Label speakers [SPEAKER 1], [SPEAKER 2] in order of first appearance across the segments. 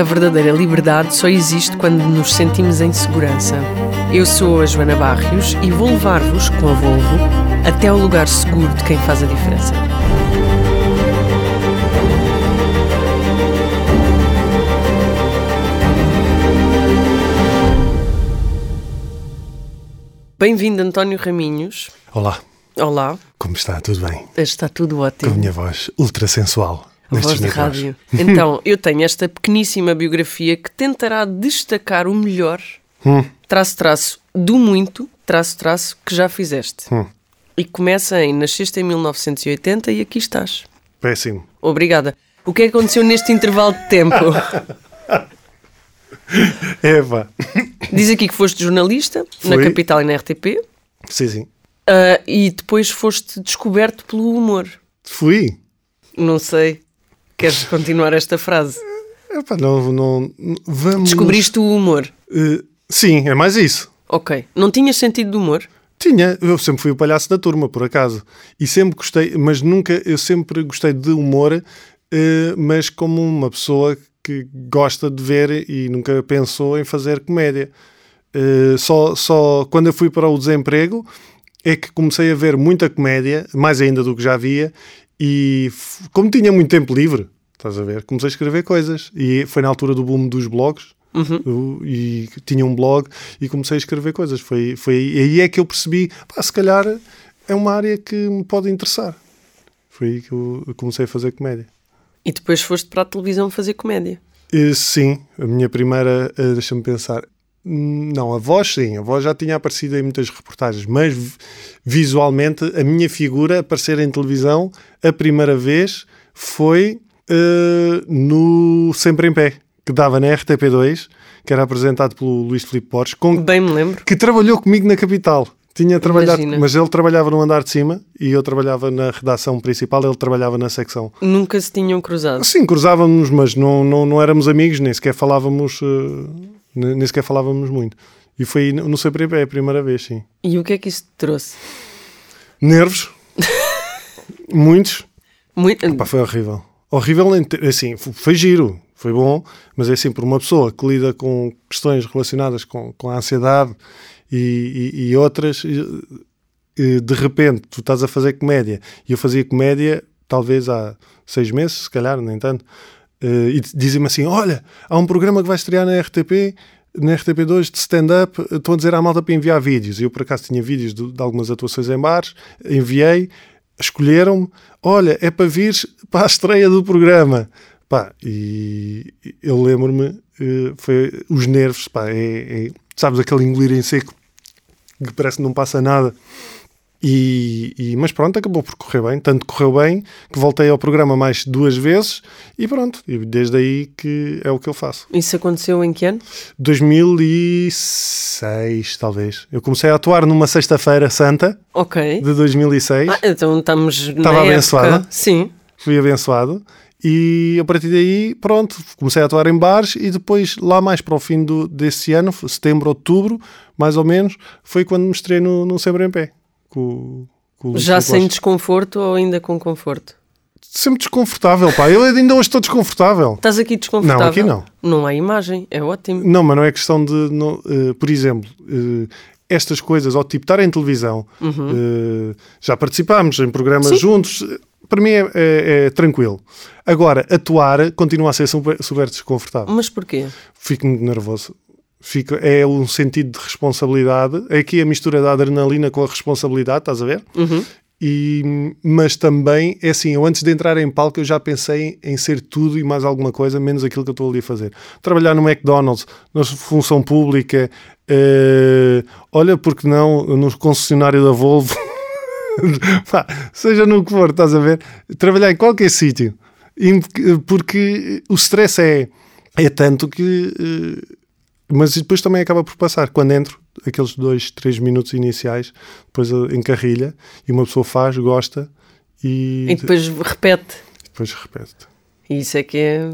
[SPEAKER 1] A verdadeira liberdade só existe quando nos sentimos em segurança. Eu sou a Joana Barrios e vou levar-vos, com a Volvo, até ao lugar seguro de quem faz a diferença. Bem-vindo, António Raminhos.
[SPEAKER 2] Olá,
[SPEAKER 1] Olá,
[SPEAKER 2] como está? Tudo bem?
[SPEAKER 1] está tudo
[SPEAKER 2] Com a
[SPEAKER 1] ótimo.
[SPEAKER 2] minha voz ultra sensual.
[SPEAKER 1] A voz de rádio. Então, eu tenho esta pequeníssima biografia que tentará destacar o melhor,
[SPEAKER 2] Hum.
[SPEAKER 1] traço, traço, do muito, traço, traço, que já fizeste.
[SPEAKER 2] Hum.
[SPEAKER 1] E começa em Nasceste em 1980 e aqui estás.
[SPEAKER 2] Péssimo.
[SPEAKER 1] Obrigada. O que é que aconteceu neste intervalo de tempo?
[SPEAKER 2] Eva.
[SPEAKER 1] Diz aqui que foste jornalista na. Capital e na RTP
[SPEAKER 2] Sim, sim.
[SPEAKER 1] Ah, e depois foste descoberto pelo humor.
[SPEAKER 2] Fui.
[SPEAKER 1] Não sei. Queres continuar esta frase?
[SPEAKER 2] Epá, não, não, vamos.
[SPEAKER 1] Descobriste o humor.
[SPEAKER 2] Eh, sim, é mais isso.
[SPEAKER 1] Ok. Não tinhas sentido de humor?
[SPEAKER 2] Tinha, eu sempre fui o palhaço da turma, por acaso. E sempre gostei, mas nunca, eu sempre gostei de humor, eh, mas como uma pessoa que gosta de ver e nunca pensou em fazer comédia. Eh, só, só quando eu fui para o desemprego é que comecei a ver muita comédia, mais ainda do que já via, e como tinha muito tempo livre, estás a ver, comecei a escrever coisas. E foi na altura do boom dos blogs, eu- e tinha um blog e comecei a escrever coisas. Foi, foi aí é que eu percebi, pá, se calhar é uma área que me pode interessar. Foi aí que eu comecei a fazer comédia.
[SPEAKER 1] E depois foste para a televisão fazer comédia.
[SPEAKER 2] E, sim, a minha primeira, eh, deixa-me pensar. Não, a voz sim, a voz já tinha aparecido em muitas reportagens, mas vi- visualmente a minha figura aparecer em televisão a primeira vez foi eh, no Sempre em Pé, que dava na RTP2, que era apresentado pelo Luís Filipe Borges, com,
[SPEAKER 1] Bem me lembro.
[SPEAKER 2] que trabalhou comigo na capital. Tinha trabalhado,
[SPEAKER 1] Imagina.
[SPEAKER 2] mas ele trabalhava no andar de cima e eu trabalhava na redação principal, ele trabalhava na secção.
[SPEAKER 1] Nunca se tinham cruzado.
[SPEAKER 2] Sim, cruzávamos, mas não, não, não éramos amigos, nem sequer falávamos, eh, nem sequer falávamos muito. E foi no em Pé, a primeira vez, sim.
[SPEAKER 1] E o que é que isso te trouxe?
[SPEAKER 2] Nervos, muitos,
[SPEAKER 1] Muito...
[SPEAKER 2] Pá, foi horrível. Horrível, assim, foi giro, foi bom, mas é sempre uma pessoa que lida com questões relacionadas com, com a ansiedade e, e- e outras, e de repente tu estás a fazer comédia e eu fazia comédia talvez há seis meses, se calhar, nem tanto, eh, e dizem-me assim: Olha, há um programa que vai estrear na RTP. Na RTP2 de stand-up, estão a dizer à malta para enviar vídeos. Eu, por acaso, tinha vídeos de, de algumas atuações em bares, enviei, escolheram-me, olha, é para vir para a estreia do programa. Pá, e eu lembro-me, eh, foi os nervos, pá, é, é- sabes, aquele engolir em seco que parece que não passa nada. E, e- mas pronto, acabou por correr bem. Tanto correu bem que voltei ao programa mais duas vezes e pronto. E desde aí que é o que eu faço.
[SPEAKER 1] Isso aconteceu em que ano?
[SPEAKER 2] 2006, talvez. Eu comecei a atuar numa sexta-feira santa
[SPEAKER 1] Ok.
[SPEAKER 2] de 2006.
[SPEAKER 1] Ah, então estamos
[SPEAKER 2] Estava
[SPEAKER 1] época-
[SPEAKER 2] abençoada?
[SPEAKER 1] Sim.
[SPEAKER 2] fui abençoado e a partir daí, pronto, comecei a atuar em bares e depois, lá mais para o fim do, desse ano, setembro, outubro, mais ou menos, foi quando me estreiei no, no Sempre em Pé. Com, com
[SPEAKER 1] Já sem desconforto ou ainda com conforto?
[SPEAKER 2] Sempre desconfortável, pá. Eu ainda hoje estou desconfortável.
[SPEAKER 1] Estás aqui desconfortável?
[SPEAKER 2] Não, aqui não.
[SPEAKER 1] Não há imagem, é ótimo.
[SPEAKER 2] Não, mas não é questão de, não, eh, por exemplo, eh, estas coisas, ao tipo estar em televisão, eh, já participámos em programas
[SPEAKER 1] Sim.
[SPEAKER 2] juntos, para mim é, é- é tranquilo. Agora, atuar continua a ser super, super desconfortável.
[SPEAKER 1] Mas porquê?
[SPEAKER 2] Fico muito nervoso. Fico, é um sentido de responsabilidade. É aqui a mistura da adrenalina com a responsabilidade, estás a ver?
[SPEAKER 1] Uhum.
[SPEAKER 2] E, mas também, é assim, eu antes de entrar em palco eu já pensei em ser tudo e mais alguma coisa, menos aquilo que eu estou ali a fazer. Trabalhar no McDonald's, na função pública, eh, olha, porque não, no concessionário da Volvo, Pá, seja no que for, estás a ver? Trabalhar em qualquer sítio, porque o stress é, é tanto que... mas depois também acaba por passar. Quando entro, aqueles dois, três minutos iniciais, depois encarrilha e uma pessoa faz, gosta e,
[SPEAKER 1] E depois repete.
[SPEAKER 2] depois repete.
[SPEAKER 1] E isso é que é.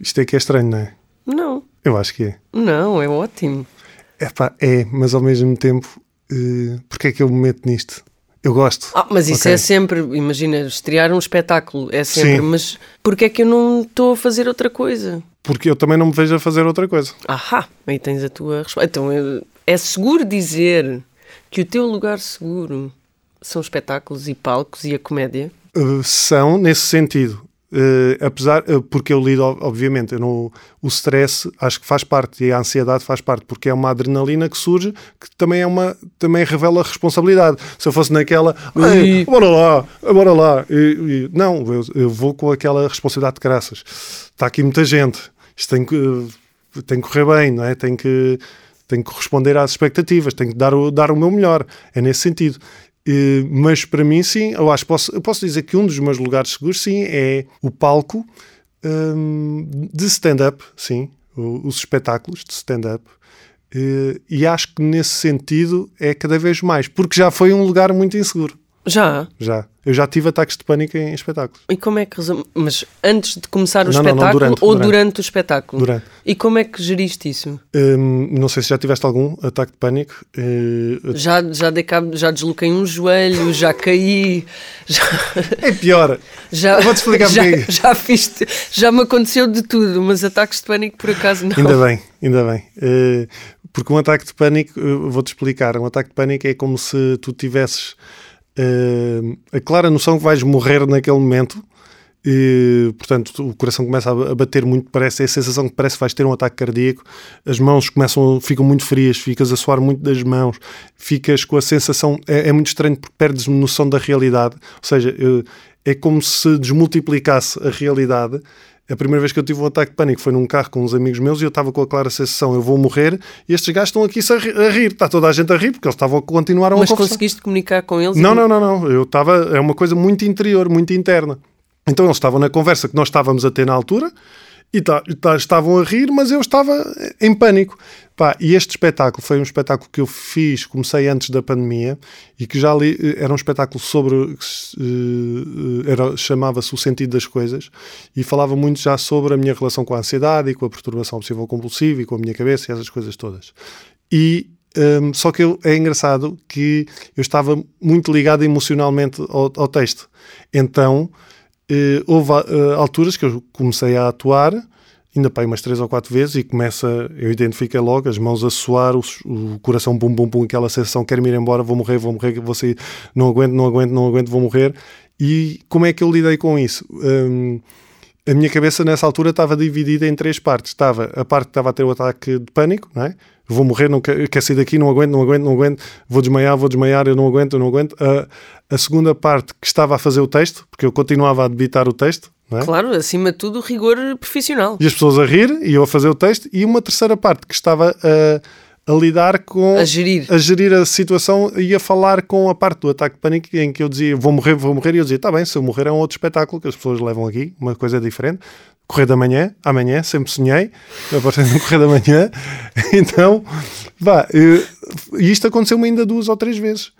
[SPEAKER 2] Isto é que é estranho, não é?
[SPEAKER 1] Não,
[SPEAKER 2] Eu acho que é.
[SPEAKER 1] não, é ótimo.
[SPEAKER 2] Epá, é, mas ao mesmo tempo, eh, porque é que eu me meto nisto? Eu gosto.
[SPEAKER 1] Ah, mas isso
[SPEAKER 2] Ok.
[SPEAKER 1] é sempre, imagina, estrear um espetáculo, é sempre,
[SPEAKER 2] Sim.
[SPEAKER 1] mas porquê é que eu não estou a fazer outra coisa?
[SPEAKER 2] Porque eu também não me vejo a fazer outra coisa.
[SPEAKER 1] Ahá, aí tens a tua resposta. Então, é- é seguro dizer que o teu lugar seguro são espetáculos e palcos e a comédia?
[SPEAKER 2] Uh, são nesse sentido. Uh, apesar, uh, porque eu lido, ob- obviamente, eu não, o stress acho que faz parte e a ansiedade faz parte, porque é uma adrenalina que surge que também é uma também revela responsabilidade. Se eu fosse naquela, "Ei,
[SPEAKER 1] Ui.
[SPEAKER 2] bora lá, bora lá, E- e- não, eu, eu vou com aquela responsabilidade de graças. Está aqui muita gente, isto tem que, uh, tem que correr bem, não é? Tem que, tem que corresponder às expectativas, tem que dar o, dar o meu melhor. É nesse sentido. Eh, mas para mim, sim, eu acho posso, eu posso dizer que um dos meus lugares seguros, sim, é o palco hum, de stand-up, sim, os espetáculos de stand-up. Eh, e acho que nesse sentido é cada vez mais, porque já foi um lugar muito inseguro.
[SPEAKER 1] Já.
[SPEAKER 2] Já. Eu já tive ataques de pânico em espetáculos.
[SPEAKER 1] E como é que? Mas antes de começar o
[SPEAKER 2] Não, não, não,
[SPEAKER 1] espetáculo
[SPEAKER 2] durante,
[SPEAKER 1] ou
[SPEAKER 2] durante.
[SPEAKER 1] durante. o espetáculo?
[SPEAKER 2] Durante.
[SPEAKER 1] E como é que geriste isso?
[SPEAKER 2] Hum, não sei se já tiveste algum ataque de pânico. Eh,
[SPEAKER 1] Já, já, dei cabo, já desloquei um joelho, já caí, já,
[SPEAKER 2] é pior.
[SPEAKER 1] já,
[SPEAKER 2] vou-te explicar
[SPEAKER 1] já, já fiz, já me aconteceu de tudo, mas ataques de pânico por acaso não.
[SPEAKER 2] Ainda bem, ainda bem. Eh, porque um ataque de pânico, eu vou-te explicar, um ataque de pânico é como se tu tivesses eh, a clara noção que vais morrer naquele momento. E, portanto, o coração começa a a bater muito, parece é a sensação que parece que vais ter um ataque cardíaco. As mãos começam, ficam muito frias, ficas a suar muito das mãos, ficas com a sensação. É, é muito estranho porque perdes noção da realidade. Ou seja, eh, é como se desmultiplicasse a realidade. A primeira vez que eu tive um ataque de pânico foi num carro com uns amigos meus e eu estava com a clara sensação: eu vou morrer e estes gajos estão aqui a ri- a rir. Está toda a gente a rir porque eles estavam a continuar a
[SPEAKER 1] Mas conseguiste comunicar com eles?
[SPEAKER 2] Não, não, não, não. Eu estava. É uma coisa muito interior, muito interna. Então eles estavam na conversa que nós estávamos a ter na altura e tá- tá- estavam a rir, mas eu estava em pânico. Pá, e este espetáculo foi um espetáculo que eu fiz, comecei antes da pandemia e que já li, era um espetáculo sobre. eh, era- chamava-se O Sentido das Coisas e falava muito já sobre a minha relação com a ansiedade e com a perturbação obsessiva compulsiva e com a minha cabeça e essas coisas todas. E hum, só que eu- é engraçado que eu estava muito ligado emocionalmente ao, ao texto. Então eh, houve eh, alturas que eu comecei a atuar, ainda aí umas três ou quatro vezes, e começa, eu identifiquei logo, as mãos a suar, o, o coração bum bum bum, aquela sensação, quero-me ir embora, vou morrer, vou morrer, vou sair, não aguento, não aguento, não aguento, vou morrer. E como é que eu lidei com isso? Hum, a minha cabeça nessa altura estava dividida em três partes. Estava a parte que estava a ter o ataque de pânico, não é? Vou morrer, não quero, quero sair daqui, não aguento, não aguento, não aguento, vou desmaiar, vou desmaiar, eu não aguento, eu não aguento. A, a segunda parte que estava a fazer o texto, porque eu continuava a debitar o texto, é?
[SPEAKER 1] Claro, acima de tudo, rigor profissional.
[SPEAKER 2] E as pessoas a rir e eu a fazer o texto, e uma terceira parte que estava a, a lidar com
[SPEAKER 1] A gerir.
[SPEAKER 2] a gerir a situação e a falar com a parte do ataque de pânico em que eu dizia vou morrer, vou morrer, e eu dizia está bem, se eu morrer é um outro espetáculo que as pessoas levam aqui, uma coisa diferente. Correr da manhã, amanhã, sempre sonhei, a partir do correr da manhã. Então, vá, eh, e isto aconteceu-me ainda duas ou três vezes.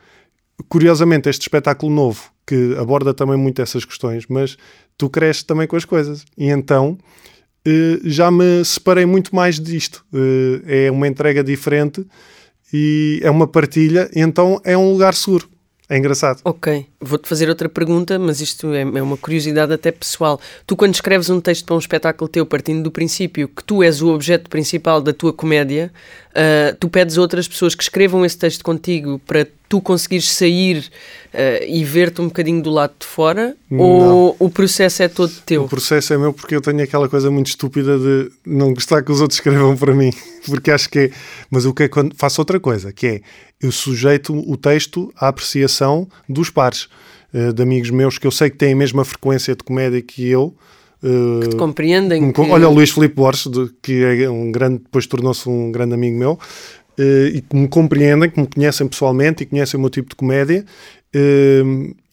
[SPEAKER 2] Curiosamente, este espetáculo novo, que aborda também muito essas questões, mas tu cresces também com as coisas. E então eh, já me separei muito mais disto. Eh, é uma entrega diferente e é uma partilha, então é um lugar seguro. É engraçado.
[SPEAKER 1] Ok, vou-te fazer outra pergunta, mas isto é, é uma curiosidade até pessoal. Tu, quando escreves um texto para um espetáculo teu, partindo do princípio que tu és o objeto principal da tua comédia, ah, tu pedes a outras pessoas que escrevam esse texto contigo para tu conseguires sair ah, e ver-te um bocadinho do lado de fora? Ou o processo é todo teu?
[SPEAKER 2] O processo é meu porque eu tenho aquela coisa muito estúpida de não gostar que os outros escrevam para mim. Porque acho que é. Mas o que é quando faço outra coisa, que é eu sujeito o texto à apreciação dos pares, eh, de amigos meus que eu sei que têm a mesma frequência de comédia que eu. eh,
[SPEAKER 1] Te compreendem?
[SPEAKER 2] Co-
[SPEAKER 1] que-
[SPEAKER 2] Olha o Luís Filipe Borges, que é um grande, depois tornou-se um grande amigo meu, eh, e que me compreendem, que me conhecem pessoalmente e conhecem o meu tipo de comédia, eh,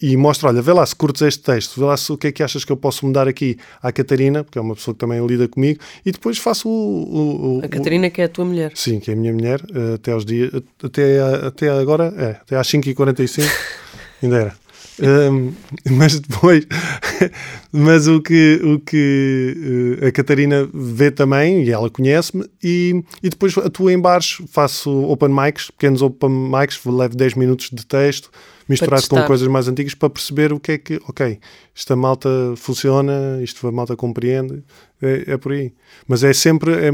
[SPEAKER 2] e mostra, olha, vê lá se curtes este texto, vê lá se, o que é que achas que eu posso mudar aqui à Catarina, porque é uma pessoa que também lida comigo, e depois faço o... o- o-
[SPEAKER 1] A Catarina, que é a tua mulher.
[SPEAKER 2] Sim, que é a minha mulher, até aos dias, até, até agora, é, até às 5h45, ainda era. Um, mas depois, mas o que, o que eh, a Catarina vê também, e ela conhece-me, e, e depois atuo em bares, faço open mics, pequenos open mics, levo 10 minutos de texto, misturado com coisas mais antigas para perceber o que é que, ok, esta malta funciona, isto a malta compreende, é, é por aí. Mas é sempre, é,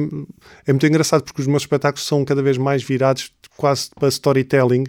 [SPEAKER 2] é muito engraçado porque os meus espetáculos são cada vez mais virados quase para storytelling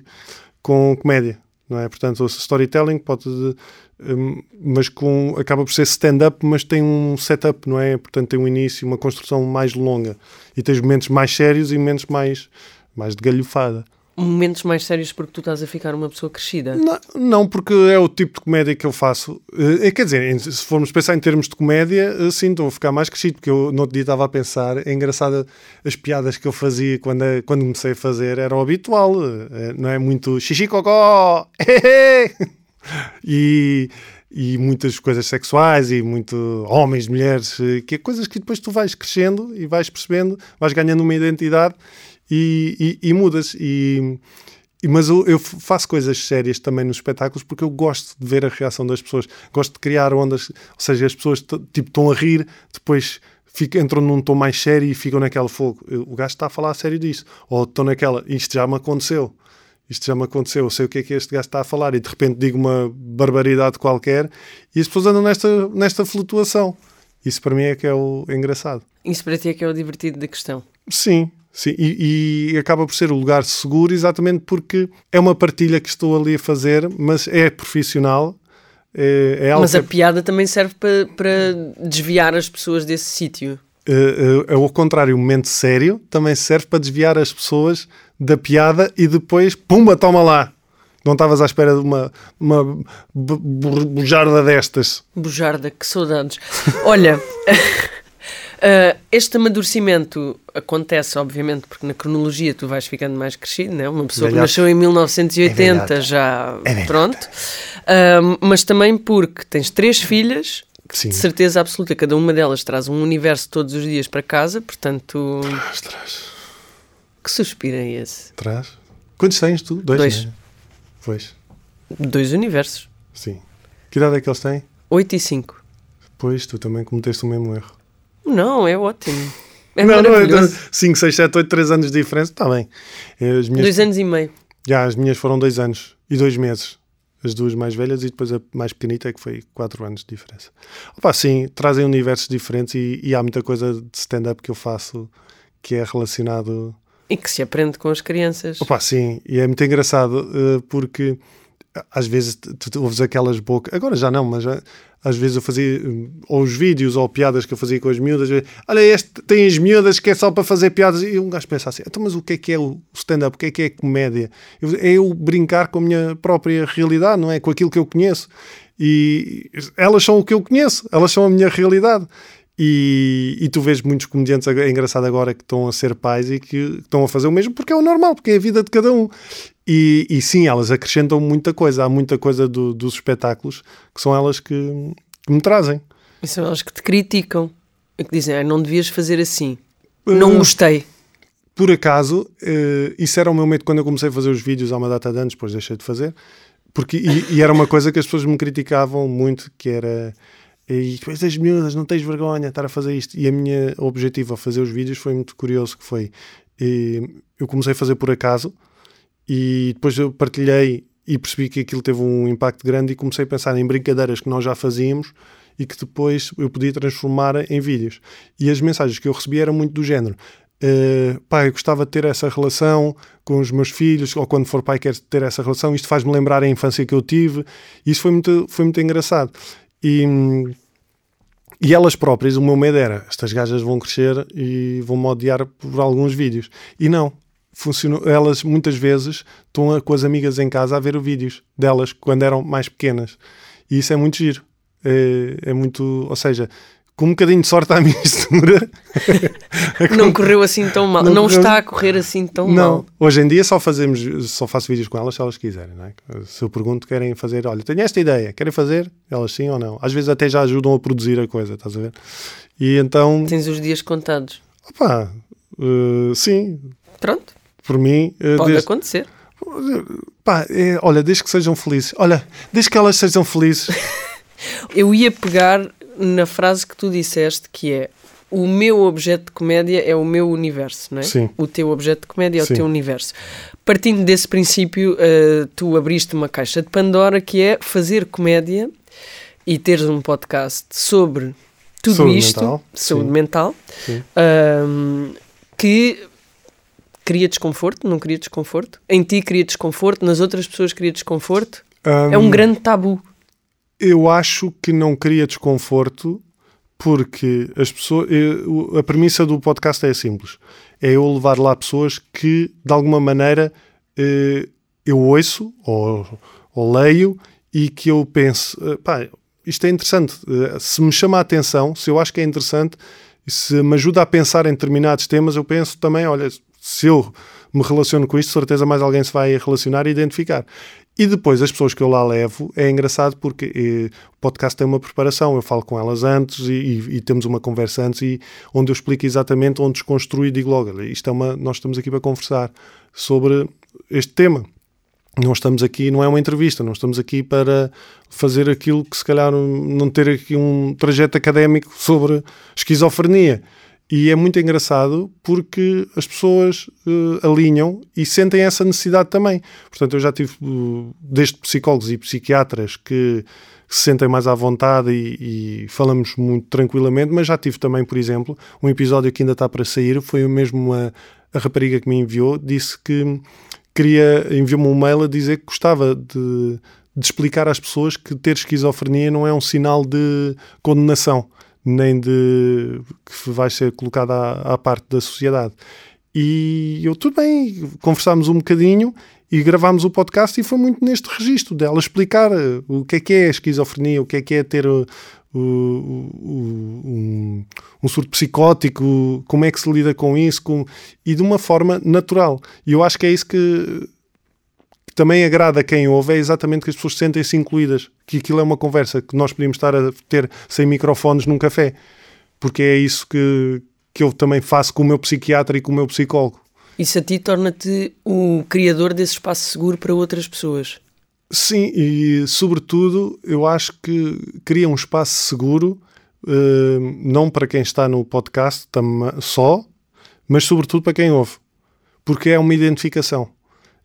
[SPEAKER 2] com comédia, não é? Portanto, o storytelling pode, hum, mas com, acaba por ser stand-up, mas tem um setup, não é? Portanto, tem um início, uma construção mais longa e tens momentos mais sérios e momentos mais, mais de galhofada.
[SPEAKER 1] Momentos mais sérios porque tu estás a ficar uma pessoa crescida.
[SPEAKER 2] Não, não, porque é o tipo de comédia que eu faço. Eh, quer dizer, se formos pensar em termos de comédia, eh, sim, estou a ficar mais crescido, porque eu no outro dia estava a pensar, é engraçado as piadas que eu fazia quando, quando comecei a fazer, era o habitual, não é muito xixi cocó, e, e muitas coisas sexuais e muito homens, mulheres, que é coisas que depois tu vais crescendo e vais percebendo, vais ganhando uma identidade e, e- e mudas. E, mas eu, eu faço coisas sérias também nos espetáculos porque eu gosto de ver a reação das pessoas, gosto de criar ondas, ou seja, as pessoas tipo, estão a rir, depois entram num tom mais sério e ficam naquela fogo. O gajo está a falar a sério disso, ou estão naquela, isto já me aconteceu. Isto já me aconteceu, eu sei o que é que este gajo está a falar e de repente digo uma barbaridade qualquer e as pessoas andam nesta, nesta flutuação. Isso para mim é que é o engraçado.
[SPEAKER 1] Isso para ti é que é o divertido da questão.
[SPEAKER 2] Sim, sim. E, e acaba por ser o lugar seguro exatamente porque é uma partilha que estou ali a fazer, mas é profissional. É, é
[SPEAKER 1] Mas a
[SPEAKER 2] que-
[SPEAKER 1] piada também serve para, para desviar as pessoas desse sítio.
[SPEAKER 2] é, é, é ao contrário, o momento sério também serve para desviar as pessoas da piada e depois, pumba, toma lá. Não estavas à espera de uma, uma bu- bu- bujarda destas.
[SPEAKER 1] Bujarda, que saudades. Olha, ah, este amadurecimento acontece, obviamente, porque na cronologia tu vais ficando mais crescido, né? Uma pessoa que
[SPEAKER 2] Velhote.
[SPEAKER 1] nasceu em 1980
[SPEAKER 2] velhote.
[SPEAKER 1] já.
[SPEAKER 2] É
[SPEAKER 1] pronto. Ah, mas também porque tens três filhas. que
[SPEAKER 2] Sim.
[SPEAKER 1] De certeza absoluta, cada uma delas traz um universo todos os dias para casa, portanto,
[SPEAKER 2] Traz, traz,
[SPEAKER 1] que suspiro é esse?
[SPEAKER 2] traz. Quantos tens tu? Dois,
[SPEAKER 1] Dois.
[SPEAKER 2] né? Pois,
[SPEAKER 1] Dois universos,
[SPEAKER 2] sim. Que idade é que eles têm?
[SPEAKER 1] 8 e 5.
[SPEAKER 2] Pois, tu também cometeste o mesmo erro.
[SPEAKER 1] Não, é ótimo. É
[SPEAKER 2] não, não,
[SPEAKER 1] maravilhoso.
[SPEAKER 2] 5, 6, 7, 8, 3 anos de diferença, está bem. As minhas,
[SPEAKER 1] Dois anos e meio.
[SPEAKER 2] Já, as minhas foram 2 anos e 2 meses. As duas mais velhas e depois a mais pequenita que foi 4 anos de diferença. Opa, sim, trazem universos diferentes e, e há muita coisa de stand-up que eu faço que é relacionado.
[SPEAKER 1] E que se aprende com as crianças.
[SPEAKER 2] Opa, sim, e é muito engraçado eh, porque às vezes tu, tu ouves aquelas bocas, agora já não, mas às vezes eu fazia, hum, ou os vídeos ou piadas que eu fazia com as miúdas, olha, este tem as miúdas que é só para fazer piadas, e um gajo pensa assim, então, mas o que é que é o stand-up, o que é que é comédia? Eu- É eu brincar com a minha própria realidade, não é? Com aquilo que eu conheço. E elas são o que eu conheço, elas são a minha realidade. E, e tu vês muitos comediantes, é engraçado agora, que estão a ser pais e que estão a fazer o mesmo porque é o normal, porque é a vida de cada um. E, e sim, elas acrescentam muita coisa. Há muita coisa do- dos espetáculos que são elas que, que me trazem.
[SPEAKER 1] E são elas que te criticam. E que dizem, ah, não devias fazer assim. Não
[SPEAKER 2] Uh,
[SPEAKER 1] gostei.
[SPEAKER 2] Por acaso, eh, isso era o meu medo quando eu comecei a fazer os vídeos há uma data de anos, depois deixei de fazer, porque, e, e era uma coisa que as pessoas me criticavam muito, que era e depois das miúdas, não tens vergonha de estar a fazer isto. E a minha objetivo a fazer os vídeos foi muito curioso, que foi, eh, eu comecei a fazer por acaso, e depois eu partilhei e percebi que aquilo teve um impacto grande e comecei a pensar em brincadeiras que nós já fazíamos e que depois eu podia transformar em vídeos. E as mensagens que eu recebia eram muito do género. Uh, pai, eu gostava de ter essa relação com os meus filhos, ou quando for pai, quero ter essa relação. Isto faz-me lembrar a infância que eu tive. Isso foi muito, foi muito engraçado. E, e elas próprias, o meu medo era: estas gajas vão crescer e vão-me odiar por alguns vídeos. E não. Funcionou. Elas muitas vezes estão com as amigas em casa a ver os vídeos delas quando eram mais pequenas. E isso é muito giro. É, é muito. Ou seja, com um bocadinho de sorte à mistura.
[SPEAKER 1] Não correu assim tão mal.
[SPEAKER 2] Não
[SPEAKER 1] Não,
[SPEAKER 2] correu-
[SPEAKER 1] está a correr assim tão
[SPEAKER 2] Não,
[SPEAKER 1] mal.
[SPEAKER 2] hoje em dia só fazemos, só faço vídeos com elas se elas quiserem, não é? Se eu pergunto, querem fazer, olha, tenho esta ideia, querem fazer? Elas sim ou não? Às vezes até já ajudam a produzir a coisa, estás a ver? E então,
[SPEAKER 1] Tens os dias contados.
[SPEAKER 2] opá, eh, sim,
[SPEAKER 1] Pronto,
[SPEAKER 2] por mim, eh,
[SPEAKER 1] pode
[SPEAKER 2] desde-
[SPEAKER 1] acontecer.
[SPEAKER 2] pá, é, olha, desde que sejam felizes, olha, desde que elas sejam felizes,
[SPEAKER 1] Eu ia pegar na frase que tu disseste, que é o meu objeto de comédia é o meu universo, não é?
[SPEAKER 2] Sim.
[SPEAKER 1] O teu objeto de comédia é
[SPEAKER 2] Sim.
[SPEAKER 1] o teu universo. Partindo desse princípio, uh, tu abriste uma caixa de Pandora que é fazer comédia e teres um podcast sobre tudo
[SPEAKER 2] Saúde
[SPEAKER 1] isto,
[SPEAKER 2] mental,
[SPEAKER 1] saúde
[SPEAKER 2] sim.
[SPEAKER 1] mental,
[SPEAKER 2] Sim.
[SPEAKER 1] um, que cria desconforto, não cria desconforto, em ti cria desconforto, nas outras pessoas cria desconforto. É um
[SPEAKER 2] Hum,
[SPEAKER 1] grande tabu.
[SPEAKER 2] Eu acho que não cria desconforto porque as pessoas. eu- a premissa do podcast é simples. É eu levar lá pessoas que, de alguma maneira, eh, eu ouço ou, ou leio e que eu penso, eh, pá, isto é interessante. Eh, Se me chama a atenção, se eu acho que é interessante, e se me ajuda a pensar em determinados temas, eu penso também, olha, se eu me relaciono com isto, certeza mais alguém se vai relacionar e identificar. E depois as pessoas que eu lá levo, é engraçado porque eh, o podcast tem uma preparação, eu falo com elas antes e, e- e temos uma conversa antes e onde eu explico exatamente onde desconstruo e digo logo, isto é uma, nós estamos aqui para conversar sobre este tema. Não estamos aqui, não é uma entrevista, não estamos aqui para fazer aquilo que se calhar não ter aqui um trajeto académico sobre esquizofrenia. E é muito engraçado porque as pessoas eh, alinham e sentem essa necessidade também. Portanto, eu já tive uh, desde psicólogos e psiquiatras que se sentem mais à vontade e, e falamos muito tranquilamente, mas já tive também, por exemplo, um episódio que ainda está para sair, foi o mesmo a, a rapariga que me enviou, disse que queria, enviou-me um mail a dizer que gostava de, de explicar às pessoas que ter esquizofrenia não é um sinal de condenação, nem de que vai ser colocada à, à parte da sociedade. E eu, tudo bem, conversámos um bocadinho e gravámos o podcast e foi muito neste registro dela explicar eh, o que é que é a esquizofrenia, o que é que é ter uh, o- o- um, um surto psicótico, como é que se lida com isso, com- e de uma forma natural. E eu acho que é isso que também agrada quem ouve, é exatamente que as pessoas sentem-se incluídas, que aquilo é uma conversa que nós podíamos estar a ter sem microfones num café, porque é isso que, que eu também faço com o meu psiquiatra e com o meu psicólogo.
[SPEAKER 1] Isso a ti torna-te o criador desse espaço seguro para outras pessoas.
[SPEAKER 2] Sim, e sobretudo eu acho que cria um espaço seguro, eh, não para quem está no podcast só, mas sobretudo para quem ouve, porque é uma identificação.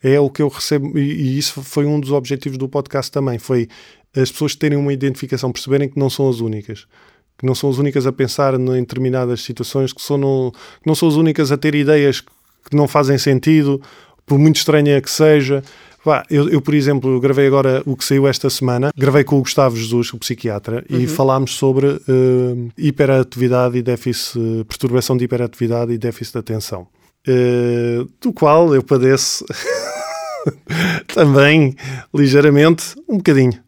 [SPEAKER 2] É o que eu recebo, e, e isso foi um dos objetivos do podcast também, foi as pessoas terem uma identificação, perceberem que não são as únicas. Que não são as únicas a pensar em determinadas situações, que, no- que não são as únicas a ter ideias que não fazem sentido, por muito estranha que seja. Vá, eu, eu, por exemplo, gravei agora o que saiu esta semana, gravei com o Gustavo Jesus, o psiquiatra, e falámos sobre eh, hiperatividade e déficit, perturbação de hiperatividade e déficit de atenção, Eh, do qual eu padeço também ligeiramente, um bocadinho.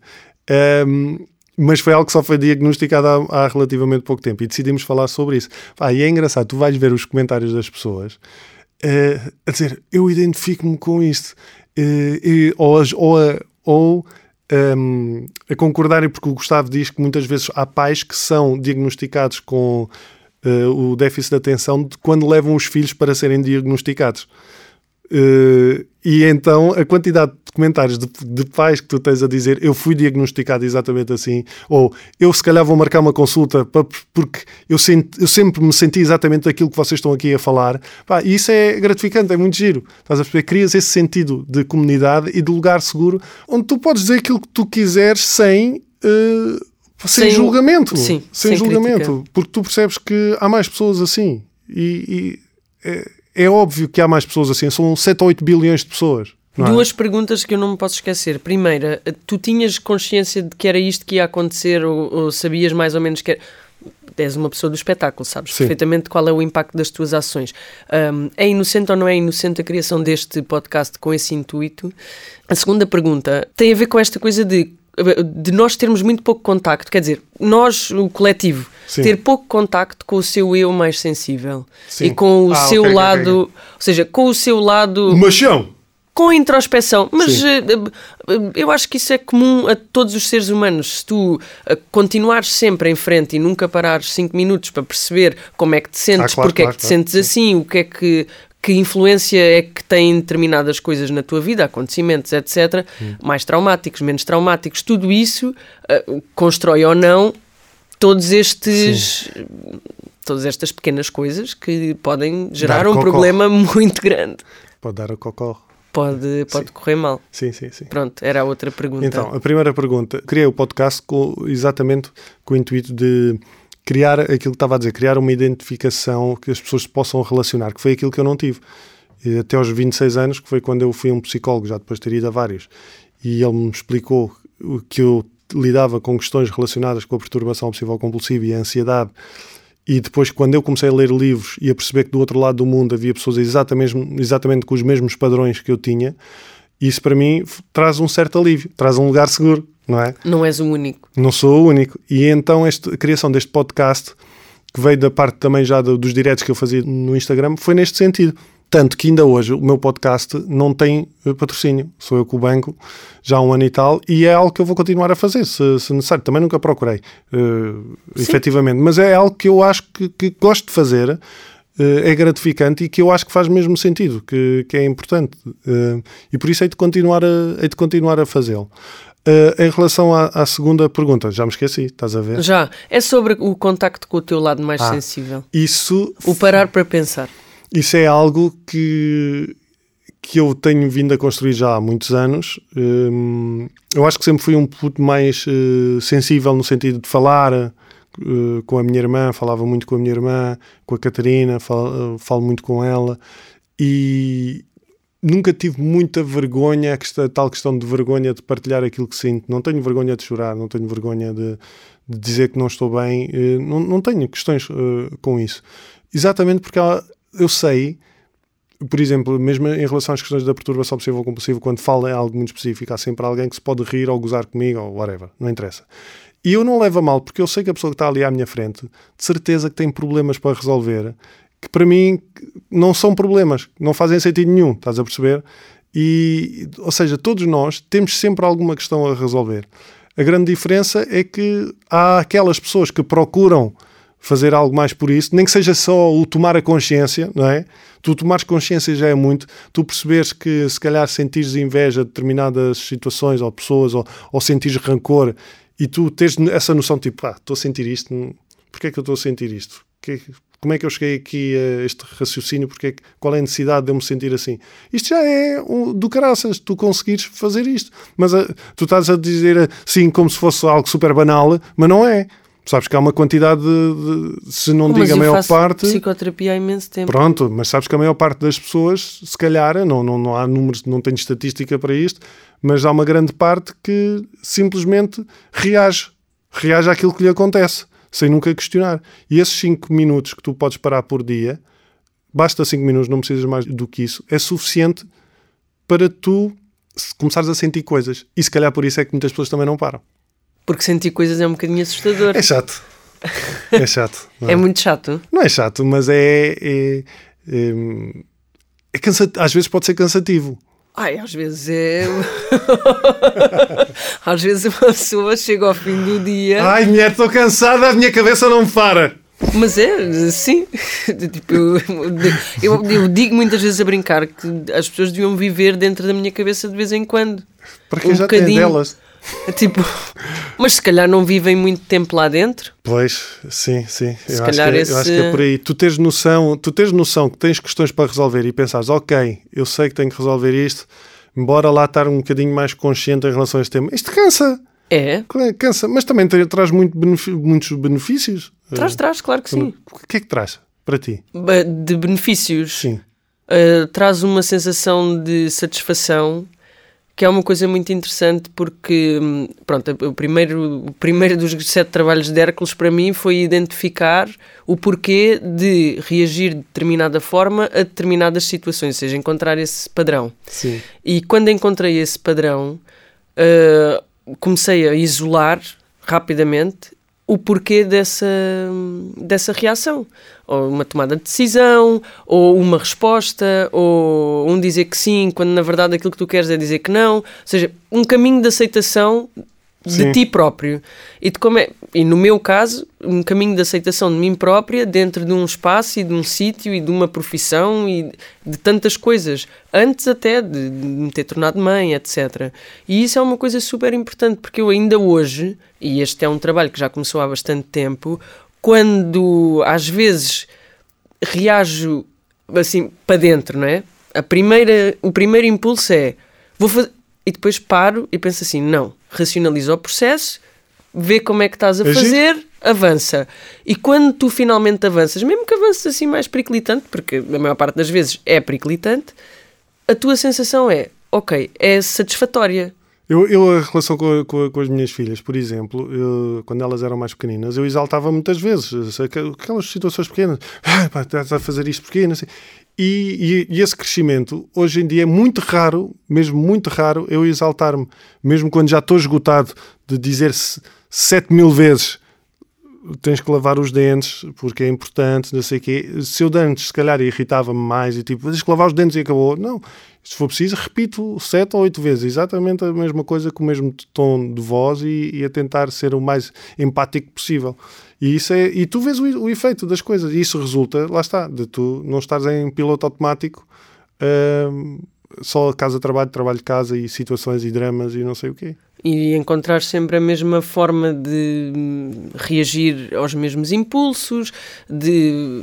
[SPEAKER 2] Ehm, mas foi algo que só foi diagnosticado há, há relativamente pouco tempo e decidimos falar sobre isso. Pá, e é engraçado, tu vais ver os comentários das pessoas eh, a dizer eu identifico-me com isto, eh, e- ou, ou, a, ou ehm, a concordarem, porque o Gustavo diz que muitas vezes há pais que são diagnosticados com eh, o déficit de atenção de quando levam os filhos para serem diagnosticados. Eh, e então a quantidade de comentários de, de pais que tu tens a dizer eu fui diagnosticado exatamente assim, ou eu se calhar vou marcar uma consulta pa- porque eu, senti- eu sempre me senti exatamente aquilo que vocês estão aqui a falar, Pá, e isso é gratificante, é muito giro. Estás a perceber? Crias esse sentido de comunidade e de lugar seguro onde tu podes dizer aquilo que tu quiseres sem. eh, sem,
[SPEAKER 1] Sem-
[SPEAKER 2] julgamento,
[SPEAKER 1] sim,
[SPEAKER 2] sem,
[SPEAKER 1] sem
[SPEAKER 2] julgamento,
[SPEAKER 1] crítica.
[SPEAKER 2] porque tu percebes que há mais pessoas assim e, e é, é óbvio que há mais pessoas assim, são 7 ou 8 bilhões de pessoas. é?
[SPEAKER 1] Duas perguntas que eu não me posso esquecer. Primeira, tu tinhas consciência de que era isto que ia acontecer ou, ou sabias mais ou menos que era... És uma pessoa do espetáculo, sabes
[SPEAKER 2] Sim.
[SPEAKER 1] perfeitamente qual é o impacto das tuas ações. Um, é inocente ou não é inocente a criação deste podcast com esse intuito? A segunda pergunta tem a ver com esta coisa de, de nós termos muito pouco contacto, quer dizer, nós, o coletivo,
[SPEAKER 2] Sim.
[SPEAKER 1] ter pouco contacto com o seu eu mais sensível
[SPEAKER 2] Sim.
[SPEAKER 1] e com o
[SPEAKER 2] Ah,
[SPEAKER 1] seu
[SPEAKER 2] ok, ok,
[SPEAKER 1] lado,
[SPEAKER 2] ok.
[SPEAKER 1] ou seja, com o seu lado
[SPEAKER 2] O machão!
[SPEAKER 1] com introspeção, mas
[SPEAKER 2] Sim.
[SPEAKER 1] eh, eh, eu acho que isso é comum a todos os seres humanos. Se tu eh, continuares sempre em frente e nunca parares 5 minutos para perceber como é que te sentes,
[SPEAKER 2] Ah, claro,
[SPEAKER 1] porque é
[SPEAKER 2] claro,
[SPEAKER 1] que te
[SPEAKER 2] claro.
[SPEAKER 1] sentes assim, o que é que que influência é que têm determinadas coisas na tua vida, acontecimentos, etc.,
[SPEAKER 2] Hum.
[SPEAKER 1] mais traumáticos, menos traumáticos, tudo isso eh, constrói ou não todos estes todas estas pequenas coisas que podem gerar
[SPEAKER 2] Dar
[SPEAKER 1] um
[SPEAKER 2] cocó.
[SPEAKER 1] problema muito grande.
[SPEAKER 2] Pode dar a cocó.
[SPEAKER 1] Pode, pode correr mal.
[SPEAKER 2] Sim, sim, sim.
[SPEAKER 1] Pronto, era a outra pergunta.
[SPEAKER 2] Então, a primeira pergunta. Criei o podcast com, exatamente com o intuito de criar aquilo que estava a dizer, criar uma identificação que as pessoas possam relacionar, que foi aquilo que eu não tive. Até aos 26 anos, que foi quando eu fui um psicólogo, já depois de ter ido a vários, e ele me explicou que eu lidava com questões relacionadas com a perturbação obsessiva compulsiva e a ansiedade. E depois, quando eu comecei a ler livros e a perceber que do outro lado do mundo havia pessoas exatamente, exatamente com os mesmos padrões que eu tinha, isso para mim traz um certo alívio, traz um lugar seguro, não é?
[SPEAKER 1] Não és o único.
[SPEAKER 2] Não sou o único. E então este, a criação deste podcast, que veio da parte também já do- dos diretos que eu fazia no Instagram, foi neste sentido. Tanto que ainda hoje o meu podcast não tem eh, patrocínio. Sou eu com o banco já há um ano e tal, e é algo que eu vou continuar a fazer, se, se necessário. Também nunca procurei, eh, efetivamente. Mas é algo que eu acho que, que gosto de fazer, é gratificante e que eu acho que faz mesmo sentido, que, que é importante. Eh, e por isso hei de continuar a, hei de continuar a fazê-lo. Eh, em relação à, à segunda pergunta, já me esqueci, estás a ver?
[SPEAKER 1] Já. É sobre o contacto com o teu lado mais
[SPEAKER 2] Ah.
[SPEAKER 1] sensível.
[SPEAKER 2] Isso,
[SPEAKER 1] O parar para pensar.
[SPEAKER 2] isso é algo que, que eu tenho vindo a construir já há muitos anos. Eu acho que sempre fui um puto mais eh, sensível no sentido de falar eh, com a minha irmã, falava muito com a minha irmã, com a Catarina, falo, falo muito com ela e nunca tive muita vergonha, a tal questão de vergonha de partilhar aquilo que sinto. Não tenho vergonha de chorar, não tenho vergonha de, de dizer que não estou bem, eh, não, não tenho questões eh, com isso. Exatamente porque ela- eu sei, por exemplo, mesmo em relação às questões da perturbação obsessiva compulsiva, quando falo em algo muito específico, há sempre alguém que se pode rir ou gozar comigo ou whatever, não interessa. E eu não levo a mal, porque eu sei que a pessoa que está ali à minha frente, de certeza que tem problemas para resolver, que para mim não são problemas, não fazem sentido nenhum, estás a perceber? E, ou seja, todos nós temos sempre alguma questão a resolver. A grande diferença é que há aquelas pessoas que procuram fazer algo mais por isso, nem que seja só o tomar a consciência, não é? Tu tomares consciência já é muito, tu perceberes que se calhar sentires inveja de determinadas situações ou pessoas ou, ou sentires rancor e tu tens essa noção tipo, ah, estou a sentir isto, porquê é que eu estou a sentir isto? Que- como é que eu cheguei aqui a este raciocínio? Porque é que- qual é a necessidade de eu me sentir assim? Isto já é um, do caraças, tu conseguires fazer isto. Mas ah, tu estás a dizer assim como se fosse algo super banal, mas não é. Sabes que há uma quantidade de, de- se não
[SPEAKER 1] Mas
[SPEAKER 2] digo a maior parte,
[SPEAKER 1] psicoterapia há imenso tempo.
[SPEAKER 2] Pronto, mas sabes que a maior parte das pessoas, se calhar, não, não, não há números, não tenho estatística para isto, mas há uma grande parte que simplesmente reage. Reage àquilo que lhe acontece, sem nunca questionar. E esses 5 minutos que tu podes parar por dia, basta 5 minutos, não precisas mais do que isso, é suficiente para tu começares a sentir coisas. E se calhar por isso é que muitas pessoas também não param.
[SPEAKER 1] Porque sentir coisas é um bocadinho assustador.
[SPEAKER 2] É chato. É chato. não
[SPEAKER 1] É muito chato.
[SPEAKER 2] Não é chato, mas é. é, é, é cansa- às vezes pode ser cansativo.
[SPEAKER 1] Ai, às vezes é. às vezes uma pessoa chega ao fim do dia.
[SPEAKER 2] Ai, mulher, estou cansada, a minha cabeça não para.
[SPEAKER 1] Mas é, sim. tipo, eu, eu- eu digo muitas vezes a brincar que as pessoas deviam viver dentro da minha cabeça de vez em quando.
[SPEAKER 2] Porque
[SPEAKER 1] Um
[SPEAKER 2] já tem
[SPEAKER 1] bocadinho.
[SPEAKER 2] delas.
[SPEAKER 1] Tipo, mas se calhar não vivem muito tempo lá dentro.
[SPEAKER 2] Pois, sim, sim.
[SPEAKER 1] Se
[SPEAKER 2] Eu acho,
[SPEAKER 1] calhar
[SPEAKER 2] que, é-
[SPEAKER 1] esse-
[SPEAKER 2] eu acho que é por aí. Tu tens noção, tu tens noção que tens questões para resolver e pensares, ok, eu sei que tenho que resolver isto, embora lá estar um bocadinho mais consciente em relação a este tema. Isto cansa,
[SPEAKER 1] É.
[SPEAKER 2] cansa, mas também traz muito muitos benefícios.
[SPEAKER 1] Traz, traz, claro que sim.
[SPEAKER 2] O que é que traz para ti?
[SPEAKER 1] De benefícios.
[SPEAKER 2] Sim.
[SPEAKER 1] Uh, traz uma sensação de satisfação que é uma coisa muito interessante porque hum, pronto, o primeiro, o primeiro dos sete trabalhos de Hércules para mim foi identificar o porquê de reagir de determinada forma a determinadas situações, ou seja, encontrar esse padrão.
[SPEAKER 2] Sim.
[SPEAKER 1] E quando encontrei esse padrão, uh, comecei a isolar rapidamente o porquê dessa, dessa reação. Ou uma tomada de decisão, ou uma resposta, ou um dizer que sim, quando na verdade aquilo que tu queres é dizer que não. Ou seja, um caminho de aceitação de ti próprio. E, de como é, e no meu caso, um caminho de aceitação de mim própria dentro de um espaço e de um sítio e de uma profissão e de tantas coisas. Antes até de, de me ter tornado mãe, etc. E isso é uma coisa super importante porque eu ainda hoje, e este é um trabalho que já começou há bastante tempo, quando às vezes reajo assim para dentro, não é? A primeira, o primeiro impulso é vou fazer e depois paro e penso assim, não, racionaliza o processo, vê como é que estás a fazer, avança. E quando tu finalmente avanças, mesmo que avances assim mais periclitante, porque a maior parte das vezes é periclitante, a tua sensação é, ok, é satisfatória.
[SPEAKER 2] Eu, eu a relação com, com, com, as minhas filhas, por exemplo, eu, quando elas eram mais pequeninas, eu exaltava muitas vezes aquelas situações pequenas. Ah, pá, estás a fazer isto pequeno. Assim. E, e, e, esse crescimento, hoje em dia, é muito raro, mesmo muito raro, eu exaltar-me, mesmo quando já estou esgotado de dizer-se sete mil vezes tens que lavar os dentes porque é importante, não sei o quê. Se eu antes, se calhar, irritava-me mais e tipo, tens que lavar os dentes e acabou. Não, se for preciso, repito sete ou oito vezes, exatamente a mesma coisa com o mesmo tom de voz e, e a tentar ser o mais empático possível. E, isso é, e tu vês o, o, efeito das coisas, e isso resulta, lá está, de tu não estares em piloto automático, uh, só casa, trabalho, trabalho, casa e situações e dramas e não sei o quê.
[SPEAKER 1] E encontrar sempre a mesma forma de reagir aos mesmos impulsos, de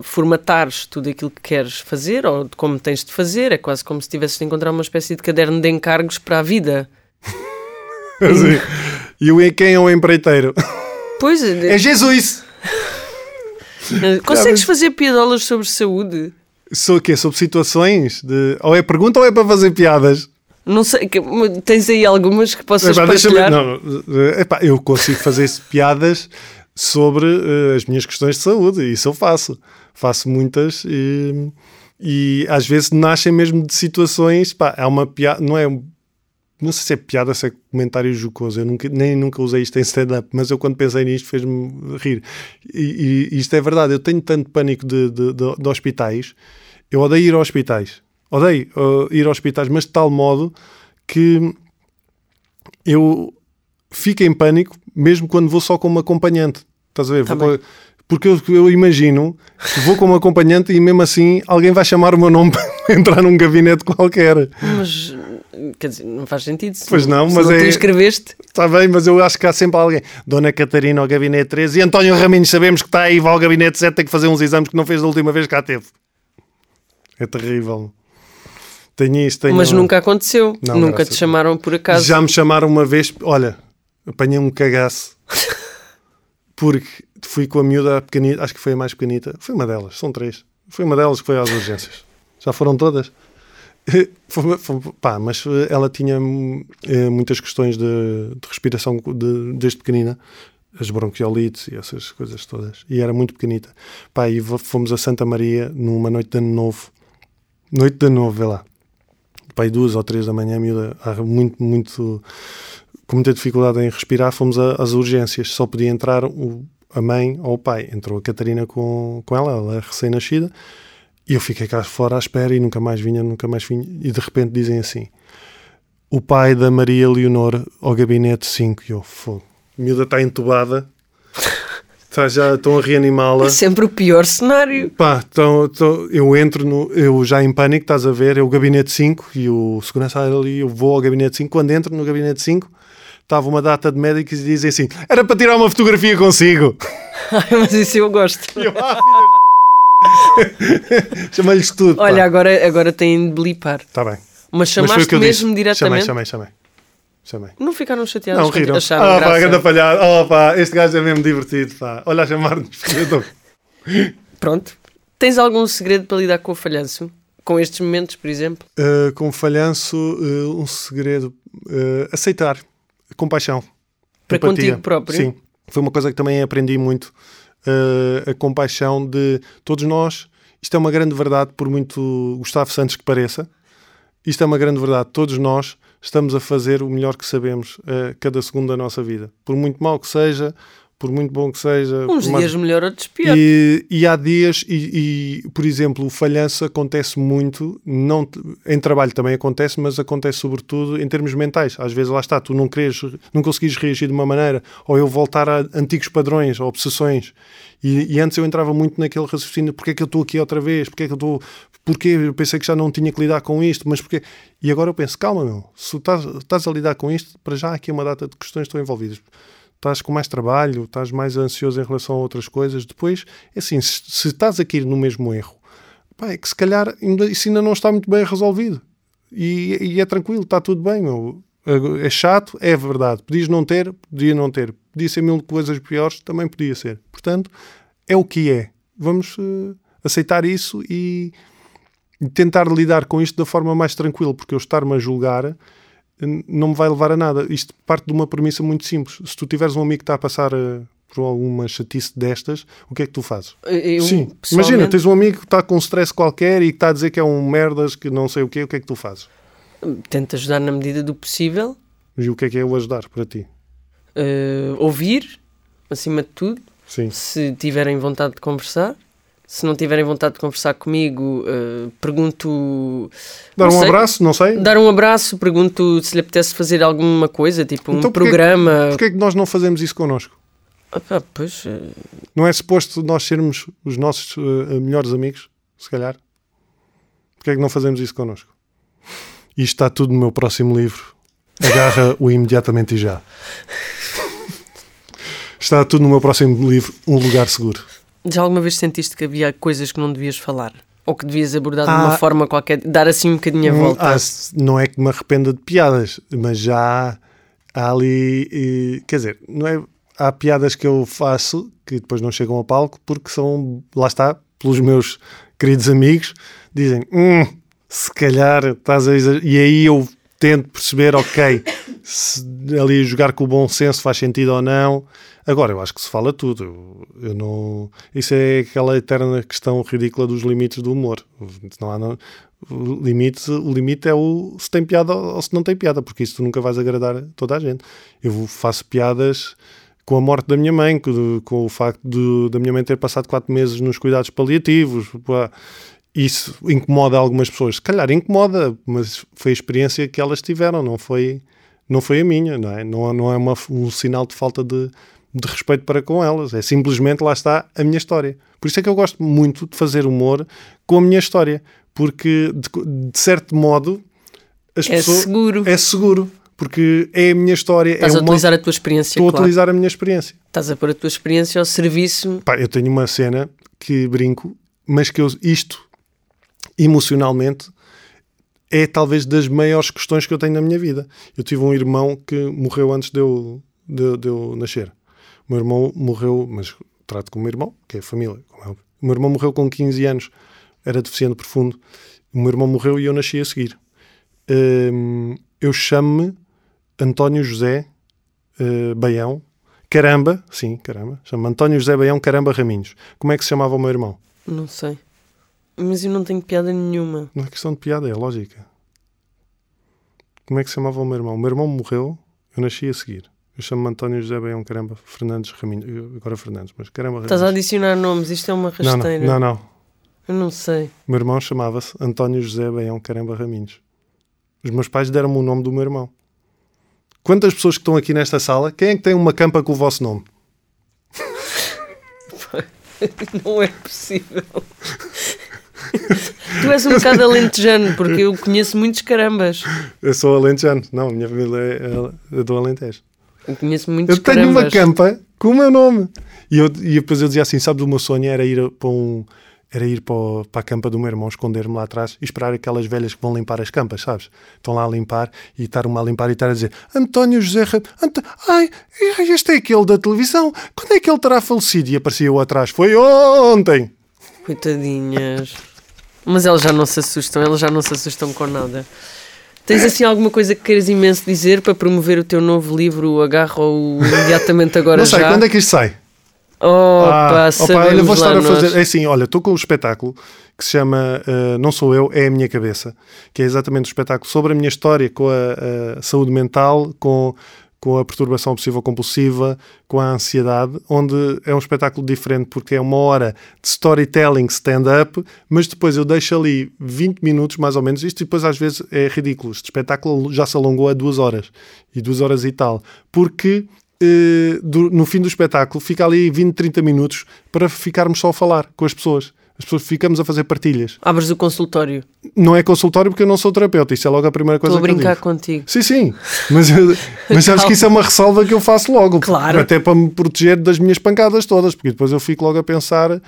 [SPEAKER 1] formatares tudo aquilo que queres fazer ou de como tens de fazer. É quase como se tivesses de encontrar uma espécie de caderno de encargos para a vida.
[SPEAKER 2] e o quem é o empreiteiro?
[SPEAKER 1] Pois
[SPEAKER 2] é. É Jesus!
[SPEAKER 1] Consegues fazer piadolas sobre saúde?
[SPEAKER 2] Sobre o quê? Sobre situações? De... Ou é pergunta ou é para fazer piadas?
[SPEAKER 1] Não sei, tens aí algumas que possas epá, partilhar? Não,
[SPEAKER 2] epá, eu consigo fazer piadas sobre uh, as minhas questões de saúde, isso eu faço. Faço muitas e, e às vezes nascem mesmo de situações, pá, é uma piada, não é não sei se é piada, se é comentário jocoso, eu nunca, nem nunca usei isto em stand-up, mas eu quando pensei nisto fez-me rir. E, e, isto é verdade, eu tenho tanto pânico de, de, de, de hospitais, eu odeio ir a hospitais, odeio uh, ir a hospitais, mas de tal modo que eu fico em pânico mesmo quando vou só como acompanhante. Estás a ver? Tá porque eu, eu, imagino que vou como acompanhante e mesmo assim alguém vai chamar o meu nome para entrar num gabinete qualquer.
[SPEAKER 1] Mas quer dizer, não faz sentido.
[SPEAKER 2] Pois não, mas
[SPEAKER 1] não
[SPEAKER 2] é.
[SPEAKER 1] Tu escreveste.
[SPEAKER 2] Está bem, mas eu acho que há sempre alguém. Dona Catarina ao gabinete 13 e António Raminhos, sabemos que está aí, vai ao gabinete 7, tem que fazer uns exames que não fez da última vez que cá teve. É terrível. Tenho isto, tenho...
[SPEAKER 1] Mas nunca aconteceu. Não, nunca te chamaram por acaso.
[SPEAKER 2] Já me chamaram uma vez, olha, apanhei um cagaço. porque fui com a miúda pequenita, acho que foi a mais pequenita. Foi uma delas, são três. Foi uma delas que foi às urgências. Já foram todas? Pá, mas ela tinha é, muitas questões de, de respiração de, desde pequenina, as bronquiolites e essas coisas todas, e era muito pequenita. Pá, e fomos a Santa Maria numa noite de ano novo, noite de ano novo, vê lá, pá, e duas ou três da manhã, miúda, muito, muito, com muita dificuldade em respirar, fomos às urgências, só podia entrar o, a mãe ou o pai. Entrou a Catarina com, com ela, ela é recém-nascida, e eu fiquei cá fora à espera e nunca mais vinha, nunca mais vinha. E de repente dizem assim: o pai da Maria Leonor ao gabinete 5. E eu, fogo, a miúda está entubada. Tá, já estão a reanimá-la. É
[SPEAKER 1] sempre o pior cenário.
[SPEAKER 2] Pá, então, então, eu entro no. Eu já em pânico, estás a ver? É o gabinete 5 e o segurança ali. Eu vou ao gabinete 5. Quando entro no gabinete 5, estava uma data de médicos e dizem assim: era para tirar uma fotografia consigo.
[SPEAKER 1] Mas isso eu gosto.
[SPEAKER 2] Eu, ah, Chamei-lhes tudo.
[SPEAKER 1] Olha, agora, agora têm de blipar.
[SPEAKER 2] Está bem.
[SPEAKER 1] Mas chamaste Mas mesmo disse. diretamente?
[SPEAKER 2] Chamei, chamei, chamei. chamei.
[SPEAKER 1] Não ficaram chateados?
[SPEAKER 2] Não, riram. Ah, oh, pá, grande falhado. Oh, pá, este gajo é mesmo divertido, pá. Olha a chamar-nos.
[SPEAKER 1] Pronto. Tens algum segredo para lidar com o falhanço? Com estes momentos, por exemplo?
[SPEAKER 2] Uh, com o falhanço, uh, um segredo. Uh, aceitar. Compaixão.
[SPEAKER 1] Para empatia. contigo próprio?
[SPEAKER 2] Sim. Foi uma coisa que também aprendi muito uh, a compaixão de todos nós. Isto é uma grande verdade, por muito Gustavo Santos que pareça. Isto é uma grande verdade. Todos nós estamos a fazer o melhor que sabemos uh, cada segundo da nossa vida. Por muito mal que seja, por muito bom que seja.
[SPEAKER 1] Uns dias melhor, outros pior.
[SPEAKER 2] E, e há dias, e, e, por exemplo, o falhanço acontece muito, não, em trabalho também acontece, mas acontece sobretudo em termos mentais. Às vezes lá está, tu não queres, não conseguires reagir de uma maneira, ou eu voltar a antigos padrões, ou obsessões. E, e antes eu entrava muito naquele raciocínio, porque é que eu estou aqui outra vez? Porque é que eu estou... Porque eu pensei que já não tinha que lidar com isto, mas porque... E agora eu penso, calma meu, se estás, estás a lidar com isto, para já aqui uma data de questões que estão envolvidas estás com mais trabalho, estás mais ansioso em relação a outras coisas. Depois, é assim, se, se estás aqui no mesmo erro, pá, é que se calhar ainda, isso ainda não está muito bem resolvido. E, e é tranquilo, está tudo bem, meu. É chato, é verdade. Podias não ter, podia não ter. Podia ser mil coisas piores, também podia ser. Portanto, é o que é. Vamos uh, aceitar isso e, tentar lidar com isto da forma mais tranquila, porque eu estar-me a julgar não me vai levar a nada. Isto parte de uma premissa muito simples. Se tu tiveres um amigo que está a passar uh, por alguma chatice destas, o que é que tu fazes?
[SPEAKER 1] Eu,
[SPEAKER 2] Sim, pessoalmente... imagina, tens um amigo que está com um stress qualquer e que está a dizer que é um merdas, que não sei o quê, o que é que tu fazes?
[SPEAKER 1] Tento ajudar na medida do possível.
[SPEAKER 2] E o que é que é o ajudar para ti?
[SPEAKER 1] Uh, ouvir, acima de tudo.
[SPEAKER 2] Sim.
[SPEAKER 1] Se tiverem vontade de conversar. Se não tiverem vontade de conversar comigo, uh, pergunto.
[SPEAKER 2] Dar um sei, abraço, não sei.
[SPEAKER 1] Dar um abraço, pergunto se lhe apetece fazer alguma coisa, tipo então, um porquê, programa.
[SPEAKER 2] Porquê é que nós não fazemos isso connosco?
[SPEAKER 1] Ah, pois, uh...
[SPEAKER 2] Não é suposto nós sermos os nossos melhores amigos, se calhar? Porquê é que não fazemos isso connosco? Isto está tudo no meu próximo livro. Agarra-o imediatamente e já. Está tudo no meu próximo livro, Um Lugar Seguro.
[SPEAKER 1] Já alguma vez sentiste que havia coisas que não devias falar? Ou que devias abordar ah, de uma ah. forma qualquer, dar assim um bocadinho a volta?
[SPEAKER 2] Ah, não é que me arrependa de piadas, mas já há ali. E, quer dizer, não é, há piadas que eu faço que depois não chegam ao palco porque são, lá está, pelos meus queridos amigos, dizem: hum, se calhar estás a exagerar. E aí eu tento perceber, ok, se ali jogar com o bom senso faz sentido ou não. Agora, eu acho que se fala tudo. Eu, não... Isso é aquela eterna questão ridícula dos limites do humor. Não há, não... O, limite, o limite é o se tem piada ou se não tem piada, porque isso tu nunca vais agradar toda a gente. Eu faço piadas com a morte da minha mãe, com, com o facto de, da minha mãe ter passado quatro meses nos cuidados paliativos. Pá, isso incomoda algumas pessoas. Se calhar incomoda, mas foi a experiência que elas tiveram, não foi, não foi a minha, não é? Não, não é uma, um sinal de falta de, de respeito para com elas. É simplesmente lá está a minha história. Por isso é que eu gosto muito de fazer humor com a minha história, porque de, de certo modo
[SPEAKER 1] as é pessoas, seguro.
[SPEAKER 2] É seguro. Porque é a minha história.
[SPEAKER 1] Estás
[SPEAKER 2] é
[SPEAKER 1] a utilizar a tua experiência.
[SPEAKER 2] Estou claro. a utilizar a minha experiência.
[SPEAKER 1] Estás a pôr a tua experiência ao serviço.
[SPEAKER 2] Pá, eu tenho uma cena que brinco, mas que eu, isto emocionalmente, é talvez das maiores questões que eu tenho na minha vida. Eu tive um irmão que morreu antes de eu, de, de eu nascer. O meu irmão morreu, mas trato como irmão, que é família. É o meu irmão morreu com 15 anos, era deficiente profundo. O meu irmão morreu e eu nasci a seguir. Hum, eu chamo-me António José uh, Baião, caramba, sim, caramba, chamo-me António José Baião Caramba Raminhos. Como é que se chamava o meu irmão?
[SPEAKER 1] Não sei. Mas eu não tenho piada nenhuma.
[SPEAKER 2] Não é questão de piada, é lógica. Como é que se chamava o meu irmão? O meu irmão morreu, eu nasci a seguir. Eu chamo-me António José Baião Caramba Fernandes Raminho. Agora Fernandes, mas Caramba.
[SPEAKER 1] Estás a adicionar nomes, isto é uma rasteira.
[SPEAKER 2] Não, não, não.
[SPEAKER 1] Eu não sei.
[SPEAKER 2] O meu irmão chamava-se António José Baião Caramba Raminhos. Os meus pais deram-me o nome do meu irmão. Quantas pessoas que estão aqui nesta sala, quem é que tem uma campa com o vosso nome?
[SPEAKER 1] não é possível. tu és um bocado alentejano, porque eu conheço muitos carambas.
[SPEAKER 2] Eu sou alentejano. Não, a minha família é, é do Alentejo.
[SPEAKER 1] Eu conheço muitos
[SPEAKER 2] Eu tenho
[SPEAKER 1] carambas.
[SPEAKER 2] uma campa com o meu nome. E, eu, e depois eu dizia assim: sabes, o meu sonho era ir para um. Era ir para, o, para a campa do meu irmão, esconder-me lá atrás e esperar aquelas velhas que vão limpar as campas, sabes? Estão lá a limpar e estar uma a limpar e estar a dizer António José Ant Ai, este é aquele da televisão. Quando é que ele terá falecido? E aparecia eu atrás. Foi ontem.
[SPEAKER 1] Coitadinhas. Mas elas já não se assustam, elas já não se assustam com nada. Tens assim alguma coisa que queiras imenso dizer para promover o teu novo livro, Agarra-o imediatamente agora
[SPEAKER 2] não
[SPEAKER 1] já?
[SPEAKER 2] Não sei, quando é que isto sai?
[SPEAKER 1] Opa, ah, opa, olha,
[SPEAKER 2] vou estar
[SPEAKER 1] a
[SPEAKER 2] fazer. É assim, olha, estou com um espetáculo que se chama uh, Não Sou Eu, É a Minha Cabeça, que é exatamente um espetáculo sobre a minha história com a, a saúde mental, com com a perturbação obsessiva compulsiva, com a ansiedade, onde é um espetáculo diferente porque é uma hora de storytelling stand-up, mas depois eu deixo ali 20 minutos mais ou menos, isto depois às vezes é ridículo, este espetáculo já se alongou a duas horas, e duas horas e tal, porque eh, do, no fim do espetáculo fica ali 20, 30 minutos para ficarmos só a falar com as pessoas As pessoas ficamos a fazer partilhas.
[SPEAKER 1] Abres o consultório.
[SPEAKER 2] Não é consultório porque eu não sou terapeuta. Isso é logo a primeira coisa
[SPEAKER 1] Estou a
[SPEAKER 2] que eu
[SPEAKER 1] brincar
[SPEAKER 2] digo.
[SPEAKER 1] contigo.
[SPEAKER 2] Sim, sim. Mas, mas sabes que isso é uma ressalva que eu faço logo.
[SPEAKER 1] Claro.
[SPEAKER 2] Até para me proteger das minhas pancadas todas, porque depois eu fico logo a pensar eh,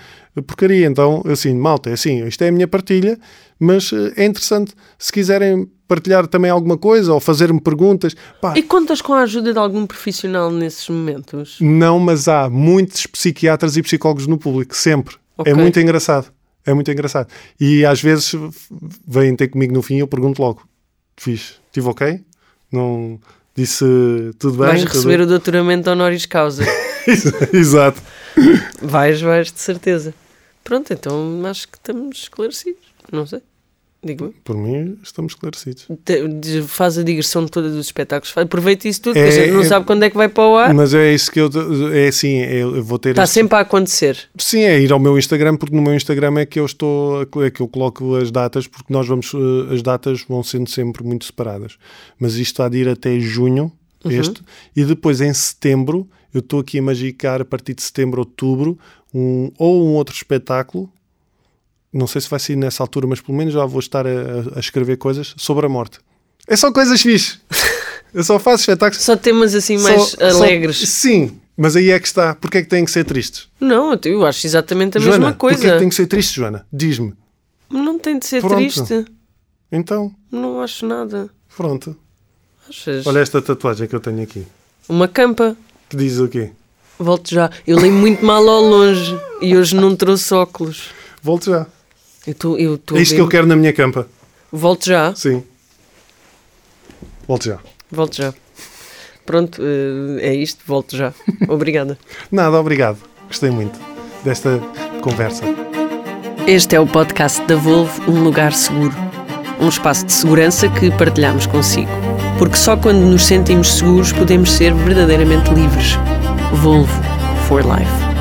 [SPEAKER 2] porcaria. Então, assim, malta, é assim, isto é a minha partilha, mas eh, é interessante. Se quiserem partilhar também alguma coisa ou fazer-me perguntas, pá,
[SPEAKER 1] E contas com a ajuda de algum profissional nesses momentos?
[SPEAKER 2] não, mas há muitos psiquiatras e psicólogos no público, sempre.
[SPEAKER 1] Ok.
[SPEAKER 2] É muito engraçado. É muito engraçado. E às vezes vêm ter comigo no fim e eu pergunto logo: fiz, estive ok? Não disse tudo bem?
[SPEAKER 1] Vais
[SPEAKER 2] Tudo
[SPEAKER 1] receber o doutoramento honoris causa.
[SPEAKER 2] Exato.
[SPEAKER 1] vais, vais, de certeza. Pronto, então acho que estamos esclarecidos. Não sei. Digo.
[SPEAKER 2] Por mim, estamos esclarecidos.
[SPEAKER 1] De- Faz a digressão toda dos espetáculos. Aproveita isso tudo,
[SPEAKER 2] É-
[SPEAKER 1] que a gente não
[SPEAKER 2] é-
[SPEAKER 1] sabe quando é que vai para o ar.
[SPEAKER 2] Mas é isso que eu. É assim, é- eu vou ter.
[SPEAKER 1] Está
[SPEAKER 2] esse-
[SPEAKER 1] sempre a acontecer.
[SPEAKER 2] Sim, é ir ao meu Instagram, porque no meu Instagram é que eu estou, é que eu coloco as datas, porque nós vamos, eh, as datas vão sendo sempre muito separadas. Mas isto há de ir até junho, este, e depois em setembro, eu estou aqui a magicar a partir de setembro, outubro, um, ou um outro espetáculo, não sei se vai sair nessa altura, mas pelo menos já vou estar a, a escrever coisas sobre a morte. É só coisas fixe. Eu só faço espetáculos
[SPEAKER 1] Só temas assim mais
[SPEAKER 2] só- só-
[SPEAKER 1] alegres.
[SPEAKER 2] sim, mas aí é que está. Porquê é que têm que ser tristes?
[SPEAKER 1] Não, eu acho exatamente a
[SPEAKER 2] Joana,
[SPEAKER 1] mesma
[SPEAKER 2] porquê é
[SPEAKER 1] coisa.
[SPEAKER 2] que tem que ser triste, Joana? Diz-me.
[SPEAKER 1] Não tem de ser
[SPEAKER 2] Pronto.
[SPEAKER 1] triste.
[SPEAKER 2] Então,
[SPEAKER 1] Não acho nada.
[SPEAKER 2] pronto.
[SPEAKER 1] Achas?
[SPEAKER 2] Olha esta tatuagem que eu tenho aqui.
[SPEAKER 1] Uma campa.
[SPEAKER 2] Que diz o quê?
[SPEAKER 1] Volto já. Eu li muito mal ao longe e hoje não trouxe óculos.
[SPEAKER 2] Volto já.
[SPEAKER 1] Eu tô, eu tô
[SPEAKER 2] É isto que eu
[SPEAKER 1] bem-
[SPEAKER 2] quero na minha campa.
[SPEAKER 1] Volto já.
[SPEAKER 2] Sim. Volto já.
[SPEAKER 1] Volto já. Pronto, eh, é isto. Volto já. Obrigada.
[SPEAKER 2] Nada, obrigado. Gostei muito desta conversa.
[SPEAKER 1] Este é o podcast da Volvo, um lugar seguro. Um espaço de segurança que partilhamos consigo. Porque só quando nos sentimos seguros podemos ser verdadeiramente livres. Volvo for Life.